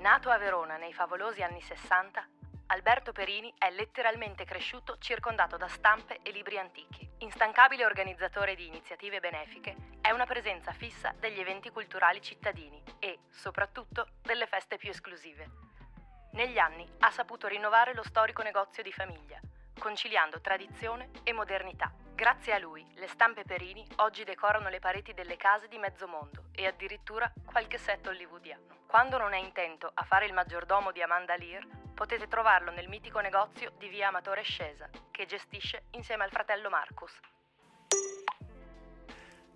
Nato a Verona nei favolosi anni 60, Alberto Perini è letteralmente cresciuto circondato da stampe e libri antichi. Instancabile organizzatore di iniziative benefiche, è una presenza fissa degli eventi culturali cittadini e, soprattutto, delle feste più esclusive. Negli anni ha saputo rinnovare lo storico negozio di famiglia, conciliando tradizione e modernità. Grazie a lui, le stampe Perini oggi decorano le pareti delle case di mezzo mondo e addirittura qualche set hollywoodiano. Quando non è intento a fare il maggiordomo di Amanda Lear, potete trovarlo nel mitico negozio di via Amatore Scesa, che gestisce insieme al fratello Marcus.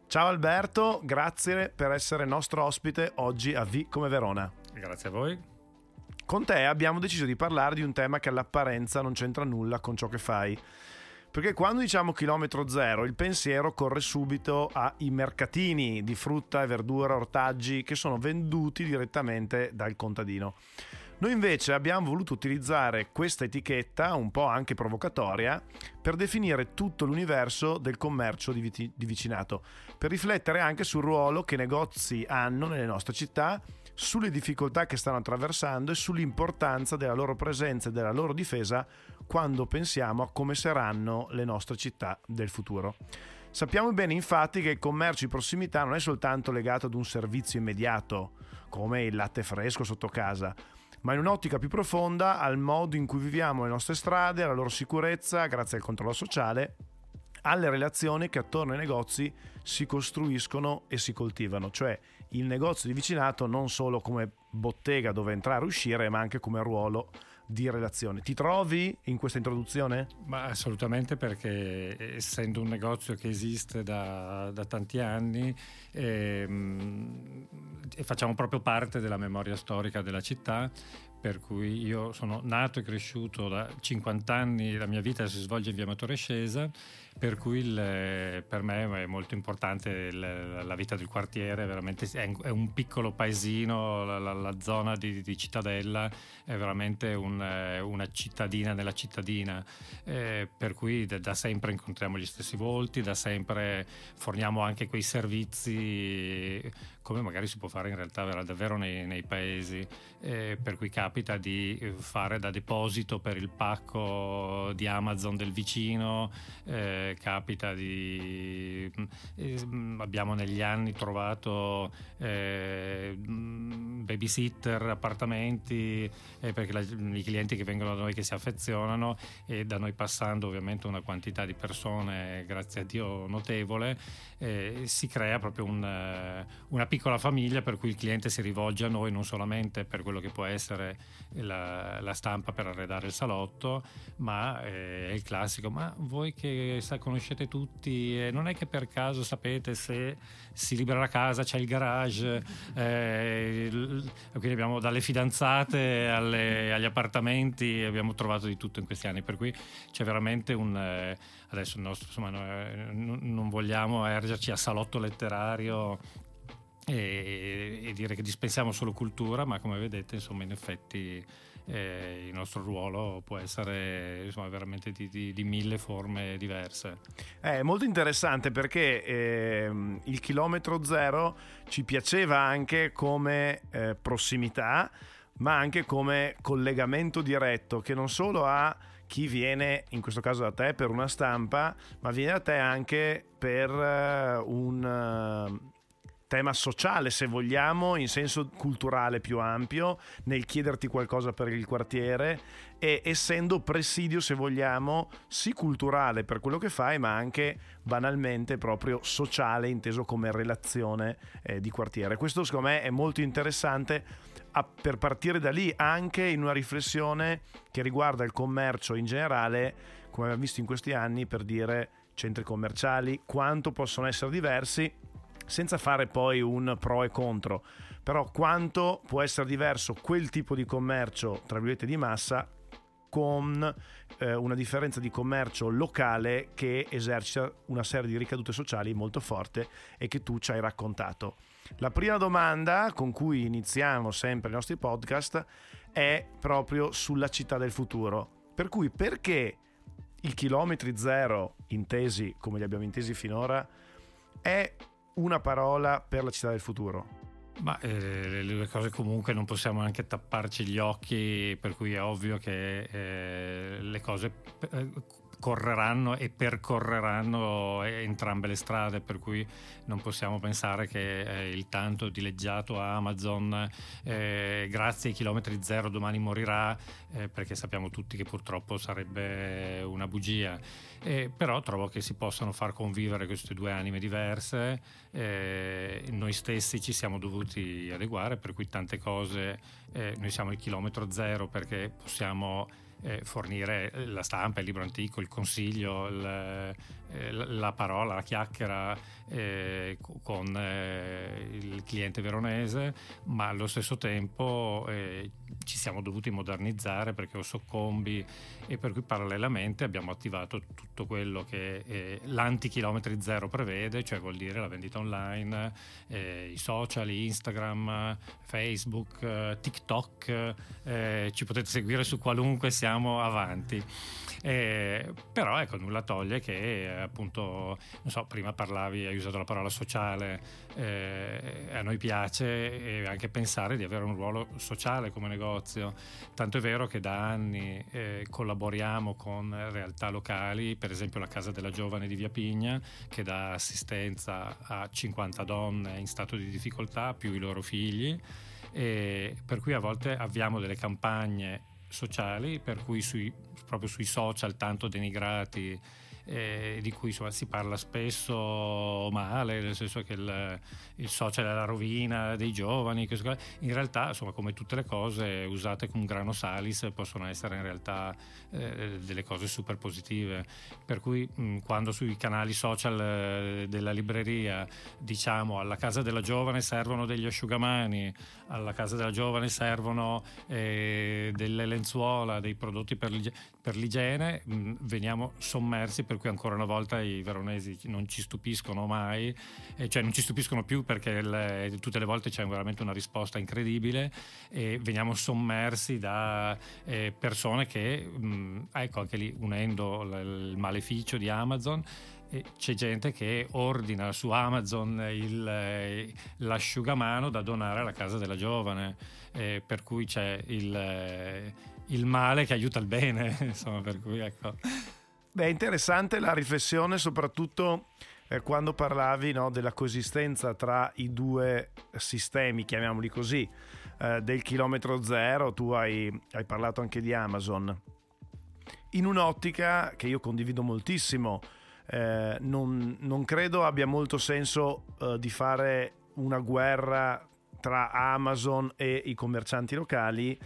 Ciao Alberto, grazie per essere nostro ospite oggi a V come Verona. Grazie a voi. Con te abbiamo deciso di parlare di un tema che all'apparenza non c'entra nulla con ciò che fai. Perché quando diciamo chilometro zero il pensiero corre subito ai mercatini di frutta e verdura, ortaggi che sono venduti direttamente dal contadino. Noi invece abbiamo voluto utilizzare questa etichetta, un po' anche provocatoria, per definire tutto l'universo del commercio di, vicinato, per riflettere anche sul ruolo che negozi hanno nelle nostre città sulle difficoltà che stanno attraversando e sull'importanza della loro presenza e della loro difesa quando pensiamo a come saranno le nostre città del futuro. Sappiamo bene infatti che il commercio di prossimità non è soltanto legato ad un servizio immediato, come il latte fresco sotto casa, ma in un'ottica più profonda al modo in cui viviamo le nostre strade, alla loro sicurezza, grazie al controllo sociale, alle relazioni che attorno ai negozi si costruiscono e si coltivano, cioè il negozio di vicinato non solo come bottega dove entrare e uscire, ma anche come ruolo di relazione. Ti trovi in questa introduzione? Ma assolutamente perché essendo un negozio che esiste da, da tanti anni ehm, facciamo proprio parte della memoria storica della città, per cui io sono nato e cresciuto da 50 anni, la mia vita si svolge in via Matore Scesa, per cui il, per me è molto importante il, la vita del quartiere, veramente è un piccolo paesino, la, la, la zona di, di, Cittadella è veramente un, una cittadina nella cittadina, eh, per cui da, da, sempre incontriamo gli stessi volti, da sempre forniamo anche quei servizi come magari si può fare in realtà davvero nei, nei paesi, eh, per cui capita di fare da deposito per il pacco di Amazon del vicino, eh, capita di... Eh, abbiamo negli anni trovato eh, babysitter, appartamenti, eh, perché la, i clienti che vengono da noi che si affezionano e da noi passando ovviamente una quantità di persone, grazie a Dio, notevole, eh, si crea proprio un, una piccola famiglia per cui il cliente si rivolge a noi non solamente per quello che può essere la, la stampa per arredare il salotto, ma eh, è il classico, ma voi che sa, conoscete tutti, eh, non è che per caso sapete se si libera la casa, c'è il garage, eh, quindi abbiamo dalle fidanzate alle, agli appartamenti, abbiamo trovato di tutto in questi anni, per cui c'è veramente un... Eh, adesso nostro, insomma, non vogliamo ergerci a salotto letterario e, e, dire che dispensiamo solo cultura, ma come vedete, insomma, in effetti eh, il nostro ruolo può essere insomma, veramente di, di, di, mille forme diverse. È molto interessante perché eh, il chilometro zero ci piaceva anche come eh, prossimità, ma anche come collegamento diretto che non solo ha chi viene, in questo caso da te, per una stampa, ma viene da te anche per uh, un... Tema sociale, se vogliamo, in senso culturale più ampio, nel chiederti qualcosa per il quartiere e essendo presidio, se vogliamo, sì culturale per quello che fai, ma anche banalmente proprio sociale, inteso come relazione eh, di quartiere. Questo secondo me è molto interessante a, per partire da lì anche in una riflessione che riguarda il commercio in generale, come abbiamo visto in questi anni, per dire centri commerciali, quanto possono essere diversi senza fare poi un pro e contro, però quanto può essere diverso quel tipo di commercio, tra virgolette, di massa con eh, una differenza di commercio locale che esercita una serie di ricadute sociali molto forte e che tu ci hai raccontato. La prima domanda con cui iniziamo sempre i nostri podcast è proprio sulla città del futuro. Per cui perché i chilometri zero, intesi come li abbiamo intesi finora, è una parola per la città del futuro? Ma eh, le cose comunque non possiamo anche tapparci gli occhi, per cui è ovvio che eh, le cose eh, correranno e percorreranno entrambe le strade, per cui non possiamo pensare che eh, il tanto dileggiato Amazon, eh, grazie ai chilometri zero, domani morirà, eh, perché sappiamo tutti che purtroppo sarebbe una bugia. però trovo che si possano far convivere queste due anime diverse, noi stessi ci siamo dovuti adeguare, per cui tante cose, eh, noi siamo il chilometro zero perché possiamo eh, fornire la stampa, il libro antico, il consiglio, il, eh, la parola, la chiacchiera eh, con eh, il cliente veronese, ma allo stesso tempo eh, ci siamo dovuti modernizzare perché ho soccombi e per cui parallelamente abbiamo attivato tutto quello che l'anti-chilometri zero prevede, cioè vuol dire la vendita online, i social, Instagram, Facebook, TikTok, ci potete seguire su qualunque siamo avanti. Però ecco, nulla toglie che appunto, non so, prima parlavi, hai usato la parola sociale, eh, a noi piace anche pensare di avere un ruolo sociale come negozio, tanto è vero che da anni eh, collaboriamo con realtà locali, per esempio la Casa della Giovane di Via Pigna, che dà assistenza a 50 donne in stato di difficoltà, più i loro figli. E per cui a volte avviamo delle campagne sociali, per cui sui, proprio sui social tanto denigrati eh, di cui insomma, si parla spesso male, nel senso che il, il social è la rovina dei giovani, in realtà insomma, come tutte le cose usate con grano salis possono essere in realtà eh, delle cose super positive, per cui mh, quando sui canali social eh, della libreria diciamo alla casa della giovane servono degli asciugamani, alla casa della giovane servono eh, delle lenzuola, dei prodotti per, l'igiene, mh, veniamo sommersi per cui ancora una volta i veronesi non ci stupiscono mai, eh, cioè non ci stupiscono più perché il, tutte le volte c'è veramente una risposta incredibile e veniamo sommersi da eh, persone che, mh, ecco anche lì unendo l- il maleficio di Amazon, c'è gente che ordina su Amazon il, l'asciugamano da donare alla casa della giovane, eh, per cui c'è il, il, male che aiuta il bene, insomma, per cui ecco. Beh, è interessante la riflessione, soprattutto eh, quando parlavi no, della coesistenza tra i due sistemi, chiamiamoli così, eh, del chilometro zero, tu hai, hai, parlato anche di Amazon, in un'ottica che io condivido moltissimo, eh, non, non, credo abbia molto senso eh, di fare una guerra tra Amazon e i commercianti locali,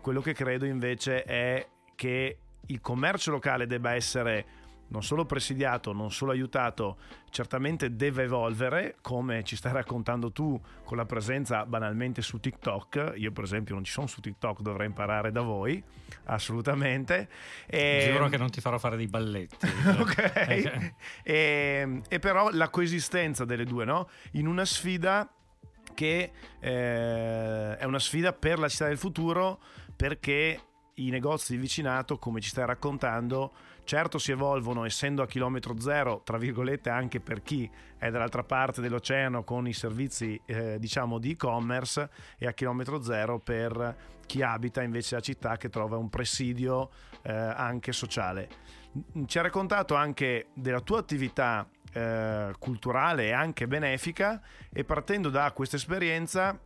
quello che credo invece è che il commercio locale debba essere non solo presidiato, non solo aiutato, certamente deve evolvere, come ci stai raccontando tu con la presenza banalmente su TikTok. Io per esempio non ci sono su TikTok, dovrei imparare da voi, assolutamente. E... Giuro che non ti farò fare dei balletti. ok. e, e, però la coesistenza delle due, no? In una sfida che eh, è una sfida per la città del futuro perché i negozi di vicinato, come ci stai raccontando, certo si evolvono essendo a chilometro zero, tra virgolette anche per chi è dall'altra parte dell'oceano con i servizi eh, diciamo di e-commerce e a chilometro zero per chi abita invece la città che trova un presidio eh, anche sociale. Ci ha raccontato anche della tua attività eh, culturale e anche benefica e partendo da questa esperienza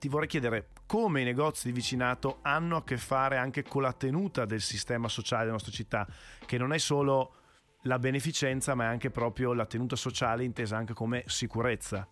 ti vorrei chiedere come i negozi di vicinato hanno a che fare anche con la tenuta del sistema sociale della nostra città, che non è solo la beneficenza, ma è anche proprio la tenuta sociale intesa anche come sicurezza.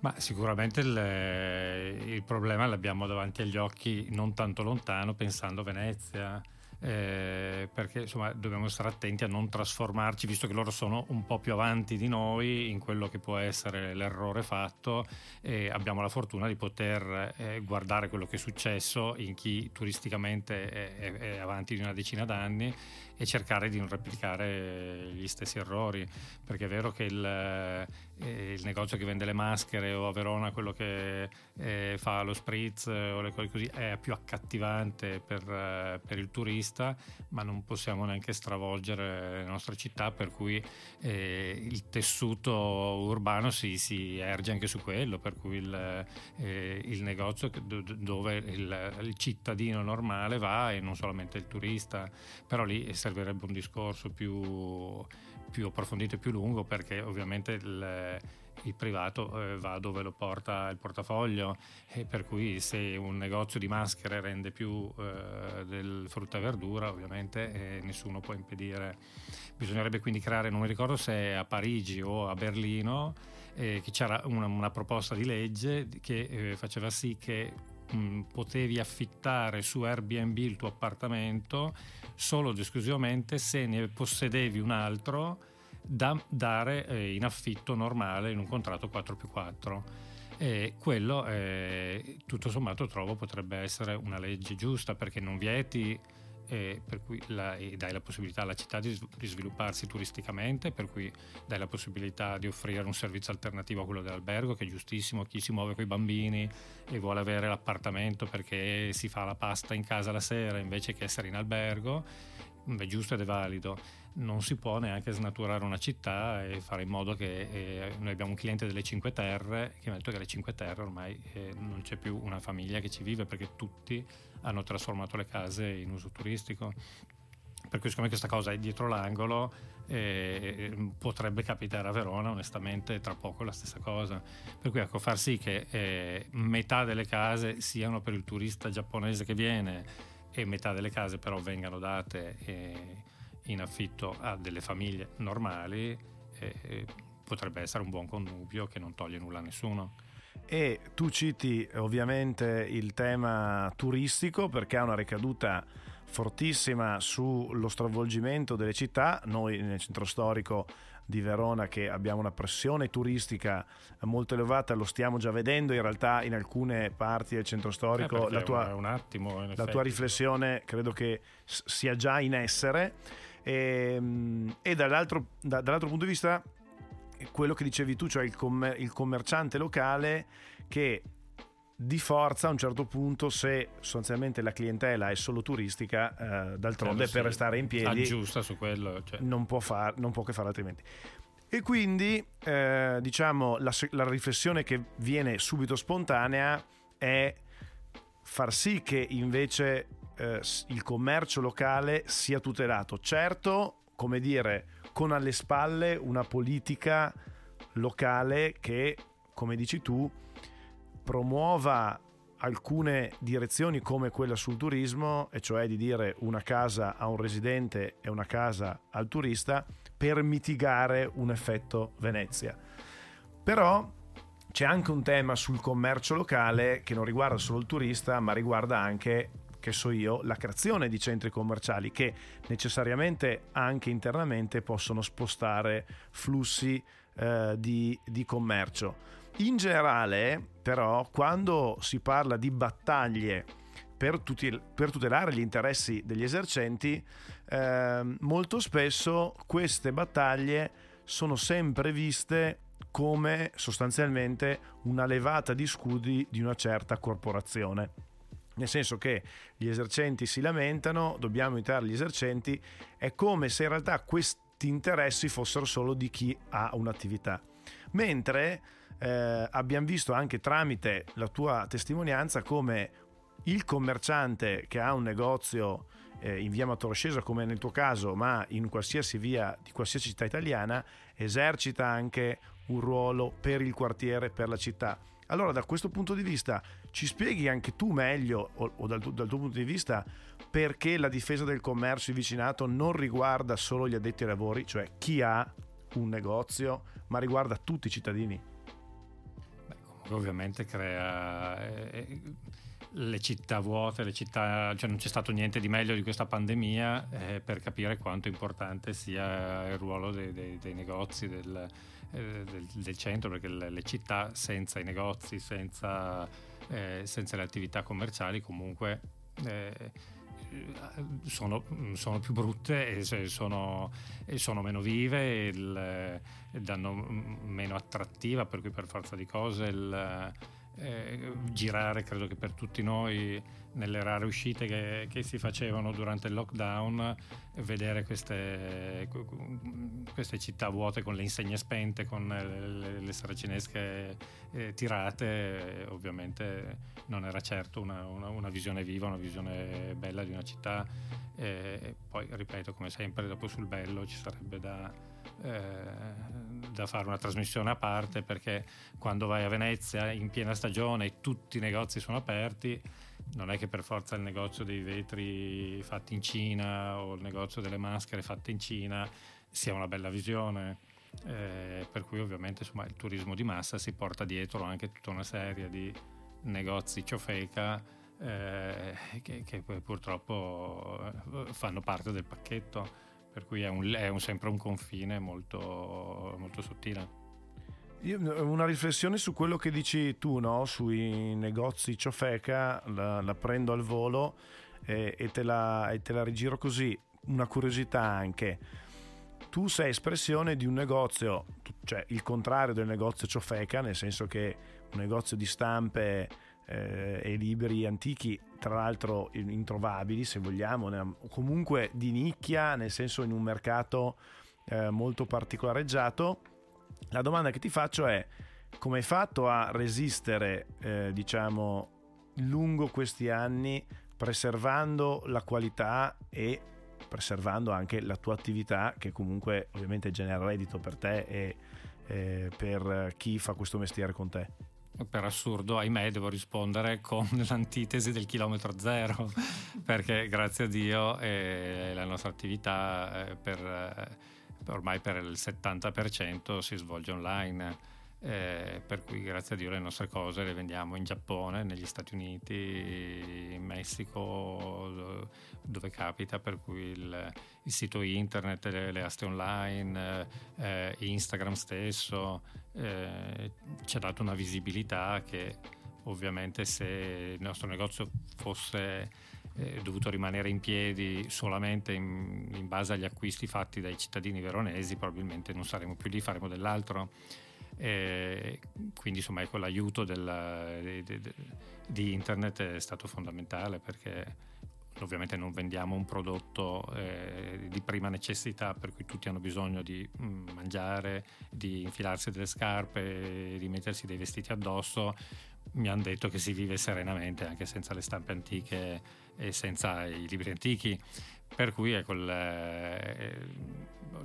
Ma sicuramente il, il problema l'abbiamo davanti agli occhi non tanto lontano, pensando a Venezia, eh, perché insomma dobbiamo stare attenti a non trasformarci, visto che loro sono un po' più avanti di noi in quello che può essere l'errore fatto e abbiamo la fortuna di poter eh, guardare quello che è successo in chi turisticamente è, è avanti di una decina d'anni e cercare di non replicare gli stessi errori, perché è vero che il, eh, il negozio che vende le maschere o a Verona quello che eh, fa lo spritz o le cose così è più accattivante per, eh, per, il turista, ma non possiamo neanche stravolgere le nostre città, per cui eh, il tessuto urbano si, si, erge anche su quello, per cui il, eh, il negozio dove il, il cittadino normale va e non solamente il turista, però lì è servirebbe un discorso più, più approfondito e più lungo perché ovviamente il, il privato eh, va dove lo porta il portafoglio e per cui se un negozio di maschere rende più eh, del frutta e verdura ovviamente eh, nessuno può impedire. Bisognerebbe quindi creare non mi ricordo se a Parigi o a Berlino eh, c'era una, una, proposta di legge che eh, faceva sì che mh, potevi affittare su Airbnb il tuo appartamento solo ed esclusivamente se ne possedevi un altro da dare eh, in affitto normale in un contratto 4 più 4. E quello eh, tutto sommato trovo potrebbe essere una legge giusta perché non vieti eh, per cui la, dai la possibilità alla città di, di, svilupparsi turisticamente, per cui dai la possibilità di offrire un servizio alternativo a quello dell'albergo, che è giustissimo, chi si muove con i bambini e vuole avere l'appartamento perché si fa la pasta in casa la sera invece che essere in albergo, è giusto ed è valido. Non si può neanche snaturare una città e fare in modo che eh, noi abbiamo un cliente delle Cinque Terre che mi ha detto che alle Cinque Terre ormai eh, non c'è più una famiglia che ci vive perché tutti hanno trasformato le case in uso turistico. Per cui siccome questa cosa è dietro l'angolo, eh, potrebbe capitare a Verona, onestamente, tra poco la stessa cosa. Per cui ecco, far sì che eh, metà delle case siano per il turista giapponese che viene e metà delle case però vengano date eh, in affitto a delle famiglie normali, eh, potrebbe essere un buon connubio che non toglie nulla a nessuno. E tu citi ovviamente il tema turistico perché ha una ricaduta fortissima sullo stravolgimento delle città. Noi nel centro storico di Verona che abbiamo una pressione turistica molto elevata, lo stiamo già vedendo in realtà in alcune parti del centro storico. Eh la, tua, attimo, la tua, riflessione credo che sia già in essere. E, ehm, e dall'altro, da, dall'altro punto di vista quello che dicevi tu, cioè il, commer- il commerciante locale che di forza a un certo punto se sostanzialmente la clientela è solo turistica eh, d'altronde sì, per restare in piedi giusta su quello cioè. non, può far, non può che fare altrimenti e quindi eh, diciamo la, la, riflessione che viene subito spontanea è far sì che invece eh, il commercio locale sia tutelato certo come dire con alle spalle una politica locale che, come dici tu, promuova alcune direzioni come quella sul turismo, e cioè di dire una casa a un residente e una casa al turista, per mitigare un effetto Venezia. Però c'è anche un tema sul commercio locale che non riguarda solo il turista, ma riguarda anche che so io, la creazione di centri commerciali che necessariamente anche internamente possono spostare flussi eh, di, di commercio. In generale, però, quando si parla di battaglie per, tutel- per tutelare gli interessi degli esercenti, eh, molto spesso queste battaglie sono sempre viste come sostanzialmente una levata di scudi di una certa corporazione nel senso che gli esercenti si lamentano, dobbiamo aiutare gli esercenti, è come se in realtà questi interessi fossero solo di chi ha un'attività. Mentre eh, abbiamo visto anche tramite la tua testimonianza come il commerciante che ha un negozio eh, in via Matoroscesa come nel tuo caso, ma in qualsiasi via di qualsiasi città italiana, esercita anche un ruolo per il quartiere, per la città. Allora, da questo punto di vista, ci spieghi anche tu meglio, o, o dal, dal, tuo punto di vista, perché la difesa del commercio e vicinato non riguarda solo gli addetti ai lavori, cioè chi ha un negozio, ma riguarda tutti i cittadini? Beh, comunque ovviamente crea... Eh, le città vuote, le città, cioè non c'è stato niente di meglio di questa pandemia eh, per capire quanto importante sia il ruolo dei, dei, dei negozi del, eh, del, del, centro, perché le, le, città senza i negozi, senza, eh, senza le attività commerciali comunque eh, sono, sono, più brutte e sono, e sono meno vive e, e, danno meno attrattiva, per cui per forza di cose il, eh, girare credo che per tutti noi nelle rare uscite che, che, si facevano durante il lockdown vedere queste, queste, città vuote con le insegne spente con le, le saracinesche eh, tirate ovviamente non era certo una, una, una, visione viva una visione bella di una città. E poi ripeto come sempre dopo sul bello ci sarebbe da eh, da fare una trasmissione a parte perché quando vai a Venezia in piena stagione e tutti i negozi sono aperti, non è che per forza il negozio dei vetri fatti in Cina o il negozio delle maschere fatte in Cina sia una bella visione. Eh, per cui ovviamente insomma, il turismo di massa si porta dietro anche tutta una serie di negozi ciofeca eh, che, che purtroppo eh, fanno parte del pacchetto per cui è, un, è un, sempre un confine molto, molto sottile. Io, una riflessione su quello che dici tu, no? sui negozi ciofeca, la, la prendo al volo e, e, te la, e te la rigiro così. Una curiosità anche. Tu sei espressione di un negozio, cioè il contrario del negozio ciofeca, nel senso che un negozio di stampe eh, e libri antichi, tra l'altro introvabili se vogliamo, comunque di nicchia, nel senso in un mercato eh, molto particolareggiato. La domanda che ti faccio è come hai fatto a resistere, eh, diciamo, lungo questi anni preservando la qualità e preservando anche la tua attività che comunque ovviamente genera reddito per te e eh, per chi fa questo mestiere con te? per assurdo, ahimè, devo rispondere con l'antitesi del chilometro zero, perché grazie a Dio eh, la nostra attività eh, per, eh, ormai per il 70% si svolge online. Eh, per cui grazie a Dio le nostre cose le vendiamo in Giappone, negli Stati Uniti, in Messico, dove capita, per cui il, il sito internet, le, le aste online, eh, Instagram stesso, eh, ci ha dato una visibilità che ovviamente se il nostro negozio fosse eh, dovuto rimanere in piedi solamente in, in, base agli acquisti fatti dai cittadini veronesi, probabilmente non saremo più lì, faremo dell'altro. E quindi insomma ecco, l'aiuto della, di, di, di, internet è stato fondamentale perché ovviamente non vendiamo un prodotto eh, di prima necessità per cui tutti hanno bisogno di mm, mangiare, di infilarsi delle scarpe, di mettersi dei vestiti addosso. Mi hanno detto che si vive serenamente anche senza le stampe antiche e senza i libri antichi. Per cui ecco, il, eh,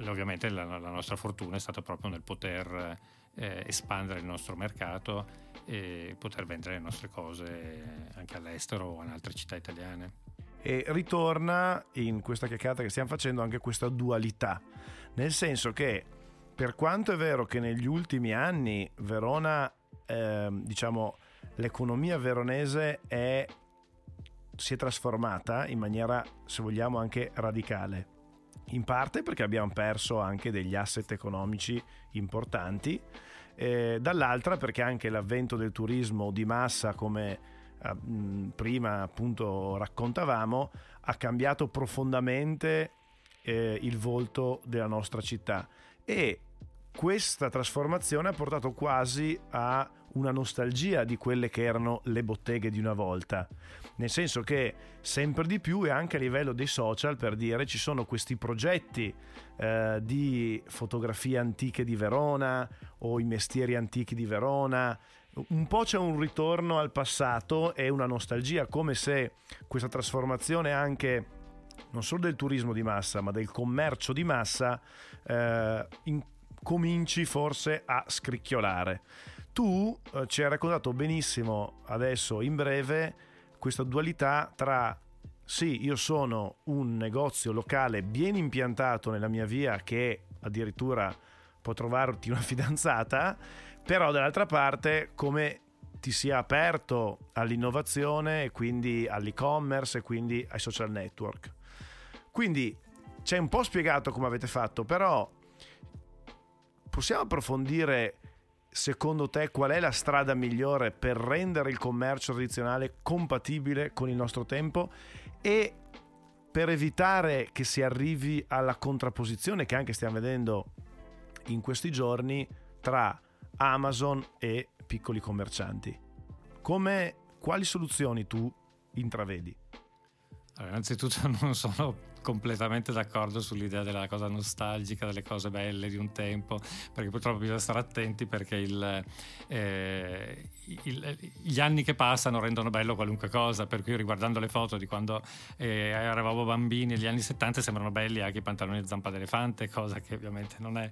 ovviamente la, la, nostra fortuna è stata proprio nel poter eh, espandere il nostro mercato e poter vendere le nostre cose anche all'estero o in altre città italiane. E ritorna in questa chiacchierata che stiamo facendo anche questa dualità, nel senso che per quanto è vero che negli ultimi anni Verona, eh, diciamo, l'economia veronese è, si è trasformata in maniera, se vogliamo, anche radicale in parte perché abbiamo perso anche degli asset economici importanti, eh, dall'altra perché anche l'avvento del turismo di massa come eh, prima appunto raccontavamo ha cambiato profondamente eh, il volto della nostra città e questa trasformazione ha portato quasi a una nostalgia di quelle che erano le botteghe di una volta. Nel senso che sempre di più e anche a livello dei social, per dire, ci sono questi progetti eh, di fotografie antiche di Verona o i mestieri antichi di Verona. Un po' c'è un ritorno al passato e una nostalgia, come se questa trasformazione anche non solo del turismo di massa, ma del commercio di massa, eh, in, cominci forse a scricchiolare tu eh, ci hai raccontato benissimo adesso in breve questa dualità tra sì, io sono un negozio locale ben impiantato nella mia via che addirittura può trovarti una fidanzata, però dall'altra parte come ti sia aperto all'innovazione e quindi all'e-commerce e quindi ai social network. Quindi c'è un po' spiegato come avete fatto, però possiamo approfondire secondo te qual è la strada migliore per rendere il commercio tradizionale compatibile con il nostro tempo e per evitare che si arrivi alla contrapposizione che anche stiamo vedendo in questi giorni tra Amazon e piccoli commercianti. Come, quali soluzioni tu intravedi? Allora, innanzitutto non sono completamente d'accordo sull'idea della cosa nostalgica, delle cose belle di un tempo, perché purtroppo bisogna stare attenti perché il, eh, il, gli anni che passano rendono bello qualunque cosa, per cui riguardando le foto di quando eh, eravamo bambini, gli anni 70 sembrano belli anche i pantaloni a zampa d'elefante, cosa che ovviamente non è.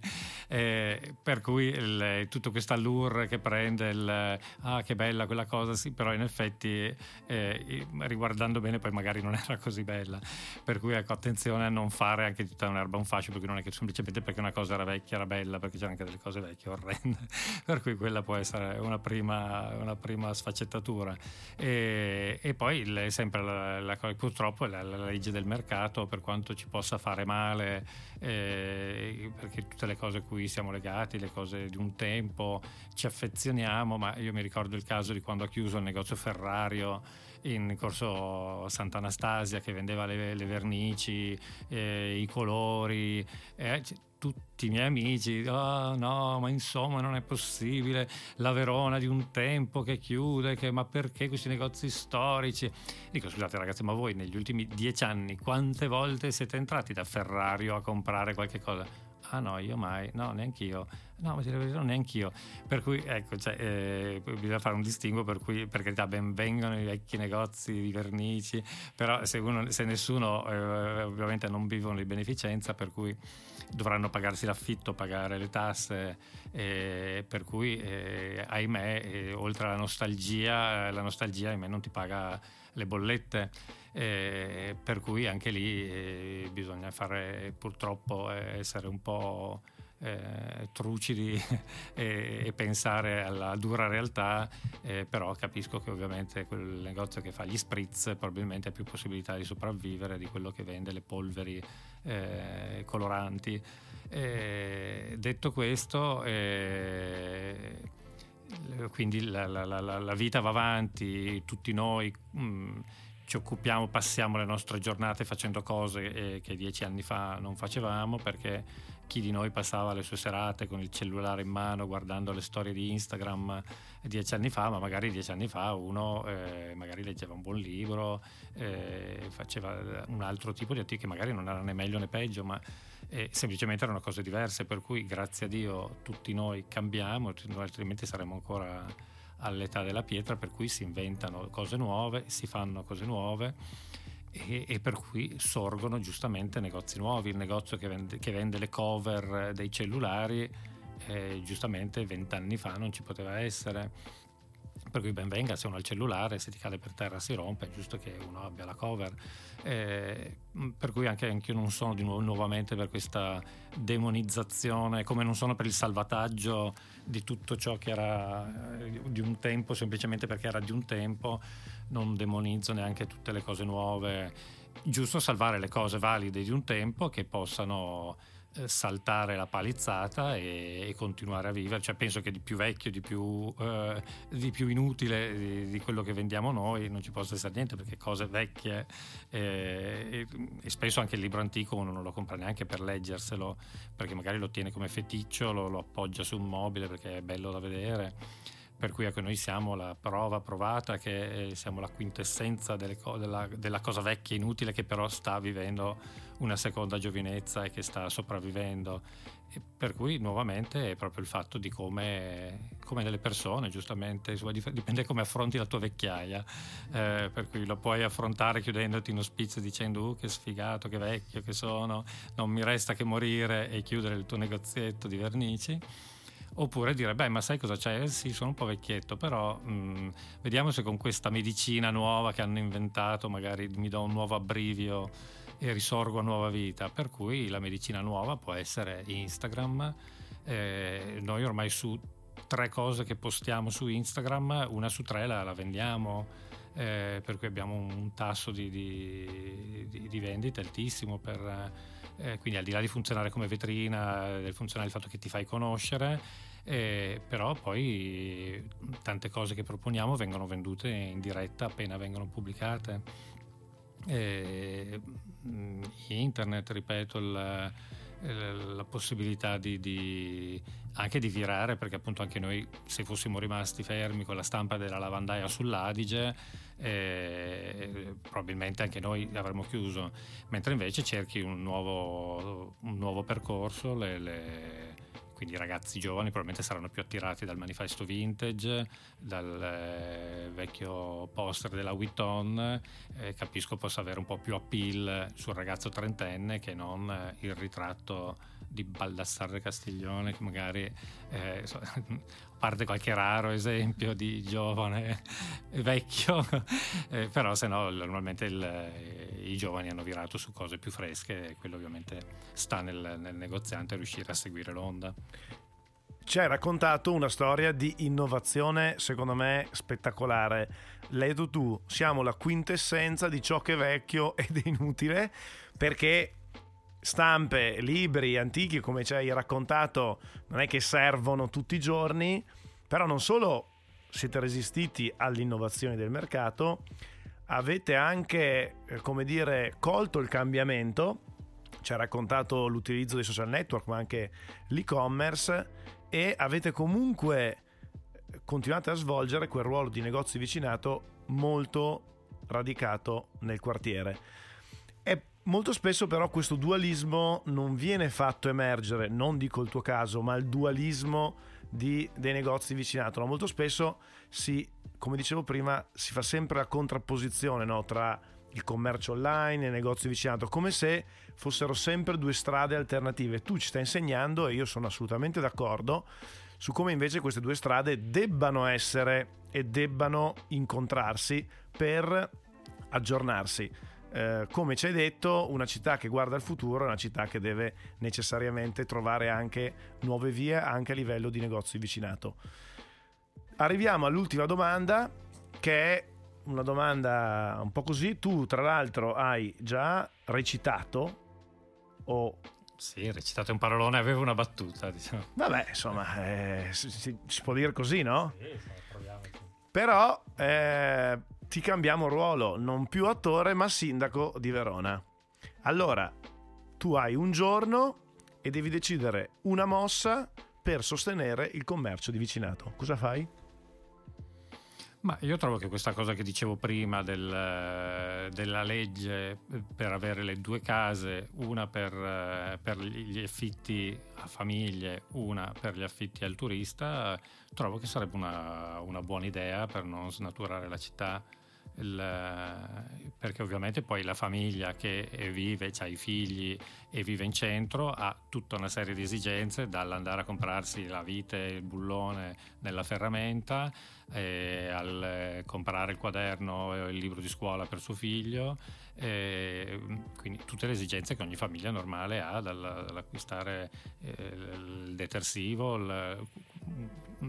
Eh, per cui il, tutto questo allure che prende il ah che bella quella cosa, sì, però in effetti eh, riguardando bene poi magari non era così bella. Per cui ecco attenzione a non fare anche tutta un'erba un fascio, perché non è che semplicemente perché una cosa era vecchia era bella, perché c'erano anche delle cose vecchie orrende. per cui quella può essere una prima una prima sfaccettatura. E, e poi il, sempre la, la, purtroppo è la, la, legge del mercato, per quanto ci possa fare male, eh, perché tutte le cose a cui siamo legati, le cose di un tempo, ci affezioniamo, ma io mi ricordo il caso di quando ha chiuso il negozio Ferrario in corso Sant'Anastasia che vendeva le, le vernici, eh, i colori. Eh, tutti i miei amici, oh, no, ma insomma non è possibile, la Verona di un tempo che chiude, che, ma perché questi negozi storici? Dico scusate ragazzi, ma voi negli ultimi dieci anni quante volte siete entrati da Ferrario a comprare qualche cosa? Ah no, io mai, no, neanche io. No, ma ti devo neanche io. Per cui, ecco, cioè, eh, bisogna fare un distinguo per cui, per carità, ben vengono i vecchi negozi di vernici, però se, uno, se nessuno, eh, ovviamente non vivono di beneficenza, per cui dovranno pagarsi l'affitto, pagare le tasse, eh, per cui eh, ahimè, eh, oltre alla nostalgia, la nostalgia ahimè non ti paga le bollette. Eh, per cui anche lì eh, bisogna fare purtroppo eh, essere un po' eh, trucidi e, e, pensare alla dura realtà, eh, però capisco che ovviamente quel negozio che fa gli spritz probabilmente ha più possibilità di sopravvivere di quello che vende le polveri eh, coloranti. detto questo, eh, quindi la, la, la, la, vita va avanti, tutti noi mh, mm, ci occupiamo, passiamo le nostre giornate facendo cose eh, che dieci anni fa non facevamo perché chi di noi passava le sue serate con il cellulare in mano guardando le storie di Instagram dieci anni fa, ma magari dieci anni fa uno eh, magari leggeva un buon libro, eh, faceva un altro tipo di attività che magari non era né meglio né peggio, ma eh, semplicemente erano cose diverse, per cui grazie a Dio tutti noi cambiamo, altrimenti saremmo ancora all'età della pietra, per cui si inventano cose nuove, si fanno cose nuove e, e, per cui sorgono giustamente negozi nuovi. Il negozio che vende, che vende le cover dei cellulari, eh, giustamente vent'anni fa non ci poteva essere. Per cui ben venga, se uno ha il cellulare, se ti cade per terra si rompe, è giusto che uno abbia la cover. Eh, per cui anche io non sono di nuovo nuovamente per questa demonizzazione, come non sono per il salvataggio di tutto ciò che era eh, di un tempo, semplicemente perché era di un tempo non demonizzo neanche tutte le cose nuove, giusto salvare le cose valide di un tempo che possano saltare la palizzata e, e, continuare a vivere. Cioè, penso che di più vecchio, di più, eh, di più inutile di, di, quello che vendiamo noi non ci possa essere niente perché cose vecchie eh, e, e, spesso anche il libro antico uno non lo compra neanche per leggerselo perché magari lo tiene come feticcio, lo, lo appoggia su un mobile perché è bello da vedere per cui ecco, noi siamo la prova provata che eh, siamo la quintessenza co- della, della, cosa vecchia e inutile che però sta vivendo una seconda giovinezza e che sta sopravvivendo. E per cui nuovamente è proprio il fatto di come, come delle persone, giustamente, insomma, dipende come affronti la tua vecchiaia, eh, per cui lo puoi affrontare chiudendoti in ospizio dicendo uh, che sfigato, che vecchio che sono, non mi resta che morire e chiudere il tuo negozietto di vernici Oppure dire, beh, ma sai cosa c'è? Eh, sì, sono un po' vecchietto, però mh, mm, vediamo se con questa medicina nuova che hanno inventato magari mi do un nuovo abbrivio e risorgo a nuova vita. Per cui la medicina nuova può essere Instagram. Eh, noi ormai su tre cose che postiamo su Instagram, una su tre la, la vendiamo, eh, per cui abbiamo un tasso di, di, di, di vendita altissimo. Per, eh, quindi al di là di funzionare come vetrina, del funzionare il fatto che ti fai conoscere, eh, però poi tante cose che proponiamo vengono vendute in diretta appena vengono pubblicate. Eh, internet, ripeto, il, la possibilità di, di, anche di virare, perché appunto anche noi se fossimo rimasti fermi con la stampa della lavandaia sull'Adige, eh, probabilmente anche noi avremmo chiuso, mentre invece cerchi un nuovo, un nuovo percorso, le, le quindi i ragazzi giovani probabilmente saranno più attirati dal manifesto vintage, dal eh, vecchio poster della Witton, eh, capisco possa avere un po' più appeal sul ragazzo trentenne che non eh, il ritratto di Baldassarre Castiglione che magari eh, parte qualche raro esempio di giovane vecchio eh, però se no normalmente il, eh, i giovani hanno virato su cose più fresche e quello ovviamente sta nel, nel negoziante riuscire a seguire l'onda ci hai raccontato una storia di innovazione, secondo me, spettacolare. Lei tu, tu, siamo la quintessenza di ciò che è vecchio ed è inutile, perché stampe, libri antichi, come ci hai raccontato, non è che servono tutti i giorni, però non solo siete resistiti all'innovazione del mercato, avete anche, eh, come dire, colto il cambiamento, ci ha raccontato l'utilizzo dei social network, ma anche l'e-commerce e avete comunque continuato a svolgere quel ruolo di negozio vicinato molto radicato nel quartiere. Molto spesso però questo dualismo non viene fatto emergere, non dico il tuo caso, ma il dualismo di, dei negozi vicinato. No? Molto spesso si, come dicevo prima, si fa sempre la contrapposizione no? tra il commercio online e il negozio vicinato, come se fossero sempre due strade alternative. Tu ci stai insegnando, e io sono assolutamente d'accordo, su come invece queste due strade debbano essere e debbano incontrarsi per aggiornarsi eh, come ci hai detto, una città che guarda al futuro è una città che deve necessariamente trovare anche nuove vie anche a livello di negozi vicinato. Arriviamo all'ultima domanda che è una domanda un po' così. Tu tra l'altro hai già recitato o sì, recitato un parolone, avevo una battuta. Diciamo. Vabbè, insomma, eh, si, si, si, può dire così, no? Sì, proviamo. Però eh, ti cambiamo ruolo, non più attore ma sindaco di Verona. Allora, tu hai un giorno e devi decidere una mossa per sostenere il commercio di vicinato. Cosa fai? Ma io trovo che questa cosa che dicevo prima del, della legge per avere le due case, una per, per, gli affitti a famiglie, una per gli affitti al turista, trovo che sarebbe una, una buona idea per non snaturare la città il, perché ovviamente poi la famiglia che vive, ha i figli e vive in centro ha tutta una serie di esigenze, dall'andare a comprarsi la vite, il bullone nella ferramenta, eh, al comprare il quaderno e il libro di scuola per suo figlio, eh, quindi tutte le esigenze che ogni famiglia normale ha dall'acquistare eh, il detersivo, il,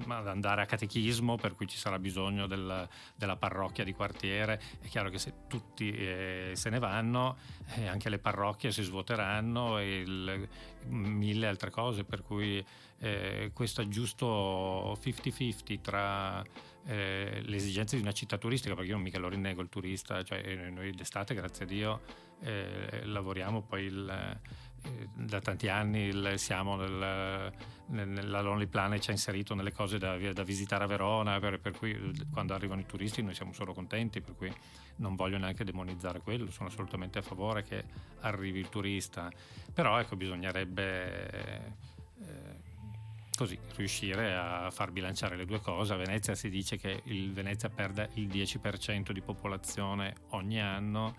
ad andare a catechismo per cui ci sarà bisogno del, della parrocchia di quartiere. È chiaro che se tutti eh, se ne vanno, eh, anche le parrocchie si svuoteranno e il, mille altre cose, per cui eh, questo giusto 50-50 tra eh, le esigenze di una città turistica, perché io non mica lo rinnego il turista, cioè eh, noi d'estate, grazie a Dio, eh, lavoriamo poi il da tanti anni siamo nel, nella Lonely Planet ci ha inserito nelle cose da, da visitare a Verona, per, per, cui quando arrivano i turisti noi siamo solo contenti, per cui non voglio neanche demonizzare quello, sono assolutamente a favore che arrivi il turista, però ecco bisognerebbe... Eh, così riuscire a far bilanciare le due cose. A Venezia si dice che il Venezia perde il 10% di popolazione ogni anno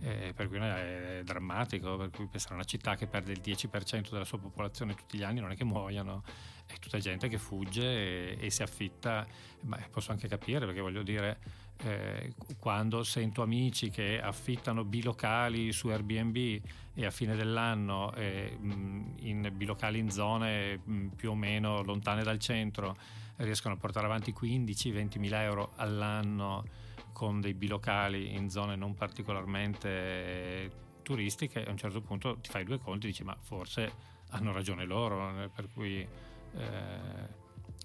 eh, per cui è drammatico, per cui pensare a una città che perde il 10% della sua popolazione tutti gli anni non è che muoiano, è tutta gente che fugge e, e si affitta, ma posso anche capire perché voglio dire, eh, quando sento amici che affittano bilocali su Airbnb e a fine dell'anno eh, in bilocali in zone più o meno lontane dal centro riescono a portare avanti 15-20 mila euro all'anno con dei bilocali in zone non particolarmente turistiche, a un certo punto ti fai due conti e dici ma forse hanno ragione loro, eh, per cui eh,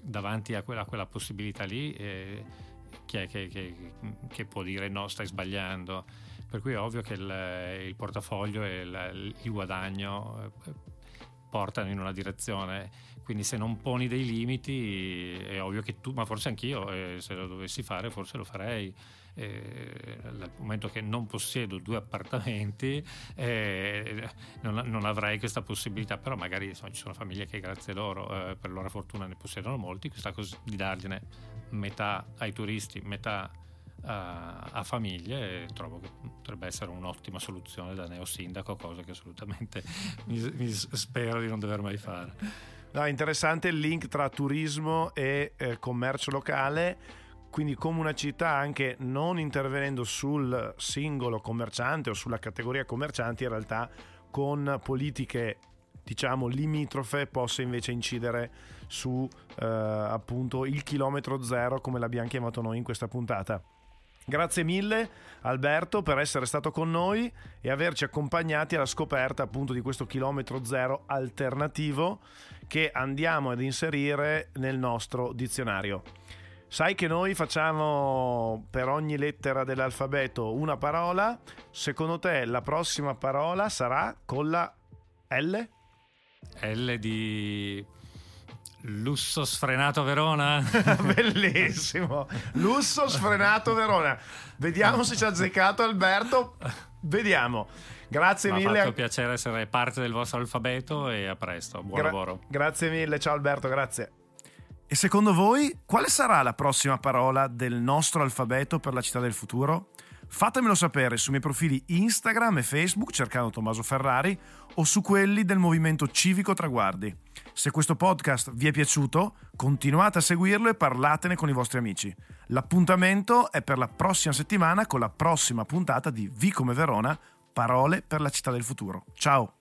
davanti a quella, a quella possibilità lì eh, chi è che, che, che, può dire no, stai sbagliando? Per cui è ovvio che il, il portafoglio e il, il guadagno eh, portano in una direzione. Quindi se non poni dei limiti è ovvio che tu, ma forse anch'io, eh, se lo dovessi fare forse lo farei. Eh, dal momento che non possiedo due appartamenti eh, non, non, avrei questa possibilità però magari insomma, ci sono famiglie che grazie loro eh, per loro fortuna ne possiedono molti questa cosa di dargliene metà ai turisti metà a, a famiglie trovo che potrebbe essere un'ottima soluzione da neosindaco, cosa che assolutamente mi, mi spero di non dover mai fare. No, interessante il link tra turismo e eh, commercio locale quindi come una città anche non intervenendo sul singolo commerciante o sulla categoria commercianti in realtà con politiche diciamo limitrofe possa invece incidere su eh, appunto il chilometro zero come l'abbiamo chiamato noi in questa puntata. Grazie mille Alberto per essere stato con noi e averci accompagnati alla scoperta appunto di questo chilometro zero alternativo che andiamo ad inserire nel nostro dizionario. Sai che noi facciamo per ogni lettera dell'alfabeto una parola, secondo te la prossima parola sarà con la L? L di Lusso sfrenato Verona. Bellissimo. Lusso sfrenato Verona. Vediamo se ci ha azzeccato Alberto. Vediamo. Grazie Mi mille. Mi ha fatto piacere essere parte del vostro alfabeto e a presto. Buon Gra- lavoro. Grazie mille. Ciao Alberto, grazie. E secondo voi quale sarà la prossima parola del nostro alfabeto per la città del futuro? Fatemelo sapere sui miei profili Instagram e Facebook cercando Tommaso Ferrari o su quelli del Movimento Civico Traguardi. Se questo podcast vi è piaciuto, continuate a seguirlo e parlatene con i vostri amici. L'appuntamento è per la prossima settimana con la prossima puntata di Vi come Verona, parole per la città del futuro. Ciao!